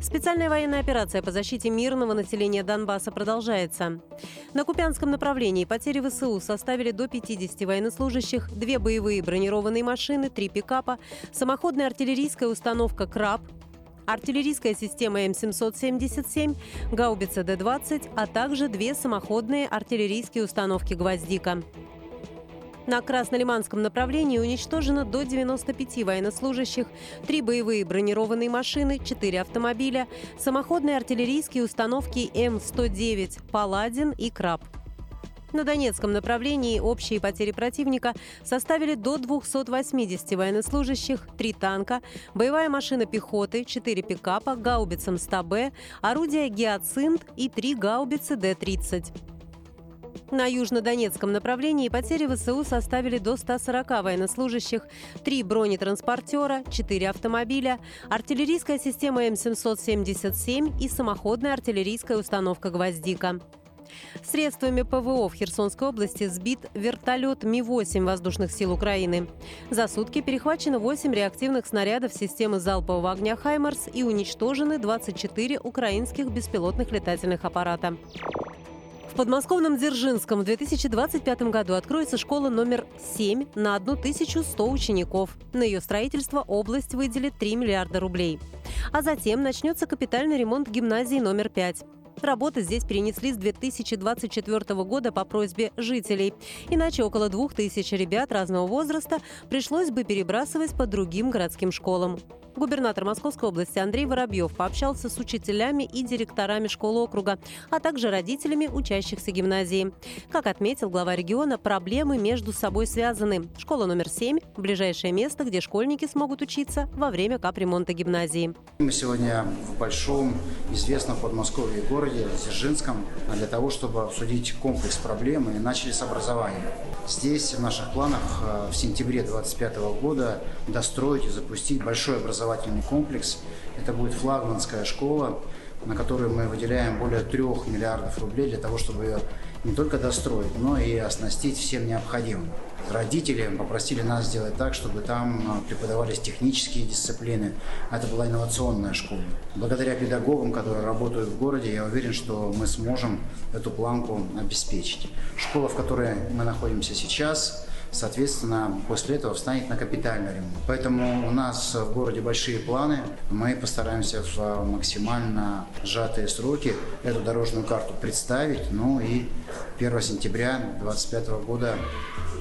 Специальная военная операция по защите мирного населения Донбасса продолжается. На Купянском направлении потери ВСУ составили до 50 военнослужащих, две боевые бронированные машины, три пикапа, самоходная артиллерийская установка «Краб», артиллерийская система М777, гаубица Д-20, а также две самоходные артиллерийские установки «Гвоздика». На Краснолиманском направлении уничтожено до 95 военнослужащих, три боевые бронированные машины, четыре автомобиля, самоходные артиллерийские установки М-109 «Паладин» и «Краб». На Донецком направлении общие потери противника составили до 280 военнослужащих, три танка, боевая машина пехоты, четыре пикапа, гаубица МСТБ, орудия «Гиацинт» и три гаубицы Д-30. На южнодонецком направлении потери ВСУ составили до 140 военнослужащих, три бронетранспортера, четыре автомобиля, артиллерийская система М777 и самоходная артиллерийская установка «Гвоздика». Средствами ПВО в Херсонской области сбит вертолет Ми-8 воздушных сил Украины. За сутки перехвачено 8 реактивных снарядов системы залпового огня «Хаймарс» и уничтожены 24 украинских беспилотных летательных аппарата. В подмосковном Дзержинском в 2025 году откроется школа номер 7 на 1100 учеников. На ее строительство область выделит 3 миллиарда рублей. А затем начнется капитальный ремонт гимназии номер 5. Работы здесь перенесли с 2024 года по просьбе жителей. Иначе около двух тысяч ребят разного возраста пришлось бы перебрасывать по другим городским школам. Губернатор Московской области Андрей Воробьев пообщался с учителями и директорами школ округа, а также родителями учащихся гимназии. Как отметил глава региона, проблемы между собой связаны. Школа номер 7 – ближайшее место, где школьники смогут учиться во время капремонта гимназии. Мы сегодня в большом, известном Подмосковье городе, Дзержинском, для того, чтобы обсудить комплекс проблем и начали с образования. Здесь в наших планах э, в сентябре 2025 года достроить и запустить большой образовательный комплекс. Это будет флагманская школа, на которую мы выделяем более трех миллиардов рублей для того, чтобы ее не только достроить, но и оснастить всем необходимым. Родители попросили нас сделать так, чтобы там а, преподавались технические дисциплины. Это была инновационная школа. Благодаря педагогам, которые работают в городе, я уверен, что мы сможем эту планку обеспечить. Школа, в которой мы находимся сейчас, соответственно, после этого встанет на капитальный ремонт. Поэтому у нас в городе большие планы. Мы постараемся в максимально сжатые сроки эту дорожную карту представить. Ну и 1 сентября 2025 года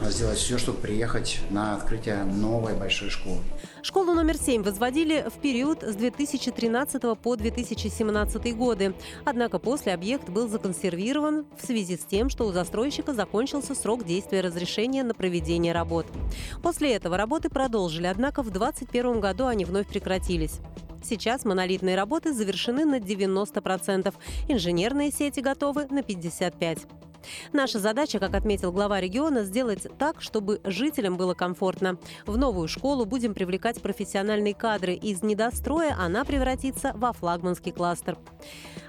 сделать все, чтобы приехать на открытие новой большой школы. Школу номер 7 возводили в период с 2013 по 2017 годы. Однако после объект был законсервирован в связи с тем, что у застройщика закончился срок действия разрешения на проведение работ. После этого работы продолжили, однако в 2021 году они вновь прекратились. Сейчас монолитные работы завершены на 90%, инженерные сети готовы на 55%. Наша задача, как отметил глава региона, сделать так, чтобы жителям было комфортно. В новую школу будем привлекать профессиональные кадры. Из недостроя она превратится во флагманский кластер.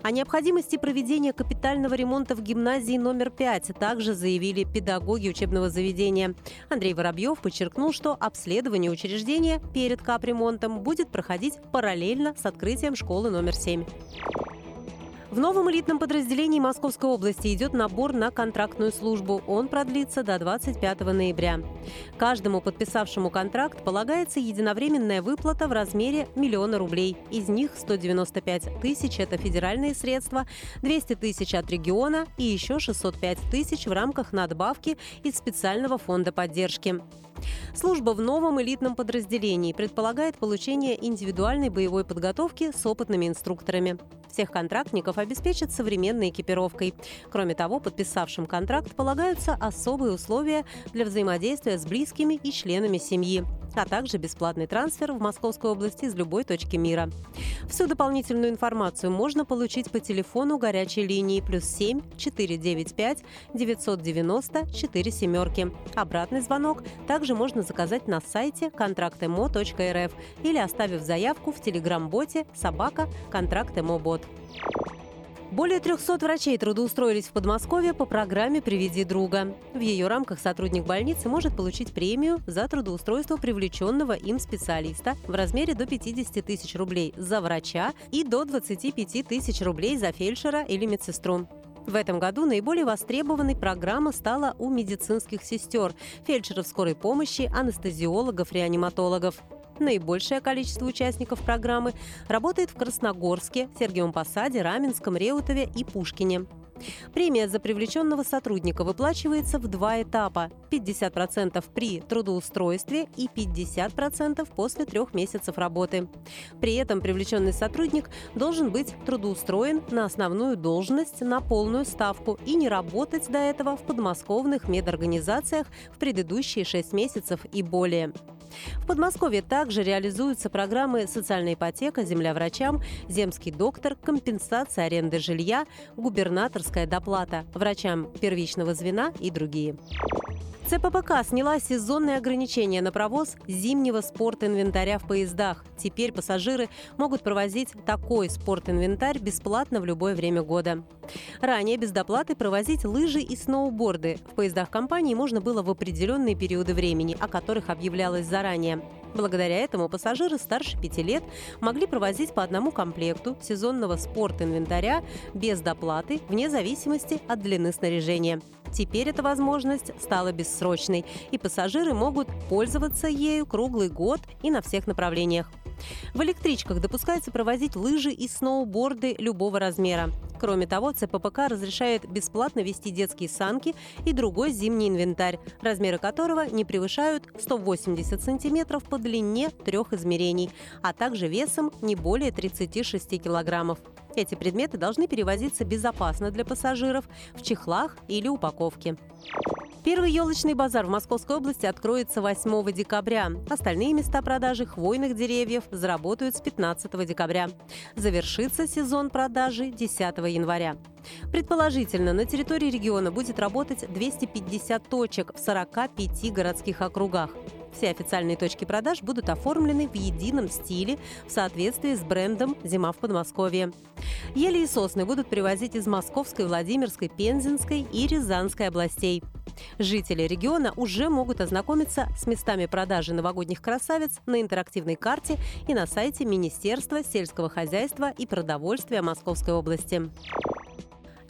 О необходимости проведения капитального ремонта в гимназии номер 5 также заявили педагоги учебного заведения. Андрей Воробьев подчеркнул, что обследование учреждения перед капремонтом будет проходить параллельно с открытием школы номер 7. В новом элитном подразделении Московской области идет набор на контрактную службу. Он продлится до 25 ноября. Каждому подписавшему контракт полагается единовременная выплата в размере миллиона рублей. Из них 195 тысяч – это федеральные средства, 200 тысяч от региона и еще 605 тысяч в рамках надбавки из специального фонда поддержки. Служба в новом элитном подразделении предполагает получение индивидуальной боевой подготовки с опытными инструкторами. Всех контрактников обеспечат современной экипировкой. Кроме того, подписавшим контракт полагаются особые условия для взаимодействия с близкими и членами семьи. А также бесплатный трансфер в Московской области из любой точки мира. Всю дополнительную информацию можно получить по телефону горячей линии плюс 7 495 990 4 семерки. Обратный звонок также можно заказать на сайте контрактмо.рф или оставив заявку в телеграм-боте собака контракт бот. Более 300 врачей трудоустроились в Подмосковье по программе «Приведи друга». В ее рамках сотрудник больницы может получить премию за трудоустройство привлеченного им специалиста в размере до 50 тысяч рублей за врача и до 25 тысяч рублей за фельдшера или медсестру. В этом году наиболее востребованной программа стала у медицинских сестер, фельдшеров скорой помощи, анестезиологов, реаниматологов. Наибольшее количество участников программы работает в Красногорске, Сергиевом Посаде, Раменском, Реутове и Пушкине. Премия за привлеченного сотрудника выплачивается в два этапа – 50% при трудоустройстве и 50% после трех месяцев работы. При этом привлеченный сотрудник должен быть трудоустроен на основную должность на полную ставку и не работать до этого в подмосковных медорганизациях в предыдущие шесть месяцев и более. В Подмосковье также реализуются программы «Социальная ипотека», «Земля врачам», «Земский доктор», компенсация аренды жилья, губернаторская доплата врачам первичного звена и другие. ЦППК сняла сезонные ограничения на провоз зимнего спортинвентаря в поездах. Теперь пассажиры могут провозить такой спортинвентарь бесплатно в любое время года. Ранее без доплаты провозить лыжи и сноуборды. В поездах компании можно было в определенные периоды времени, о которых объявлялось заранее. Благодаря этому пассажиры старше 5 лет могли провозить по одному комплекту сезонного спорт-инвентаря без доплаты вне зависимости от длины снаряжения. Теперь эта возможность стала бессрочной, и пассажиры могут пользоваться ею круглый год и на всех направлениях. В электричках допускается провозить лыжи и сноуборды любого размера. Кроме того, ЦППК разрешает бесплатно вести детские санки и другой зимний инвентарь, размеры которого не превышают 180 сантиметров по длине трех измерений, а также весом не более 36 килограммов. Эти предметы должны перевозиться безопасно для пассажиров в чехлах или упаковке. Первый елочный базар в Московской области откроется 8 декабря. Остальные места продажи хвойных деревьев заработают с 15 декабря. Завершится сезон продажи 10 января. Предположительно, на территории региона будет работать 250 точек в 45 городских округах. Все официальные точки продаж будут оформлены в едином стиле в соответствии с брендом «Зима в Подмосковье». Ели и сосны будут привозить из Московской, Владимирской, Пензенской и Рязанской областей. Жители региона уже могут ознакомиться с местами продажи новогодних красавиц на интерактивной карте и на сайте Министерства сельского хозяйства и продовольствия Московской области.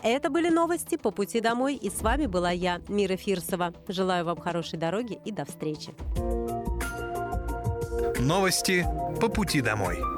Это были новости по пути домой, и с вами была я, Мира Фирсова. Желаю вам хорошей дороги и до встречи. Новости по пути домой.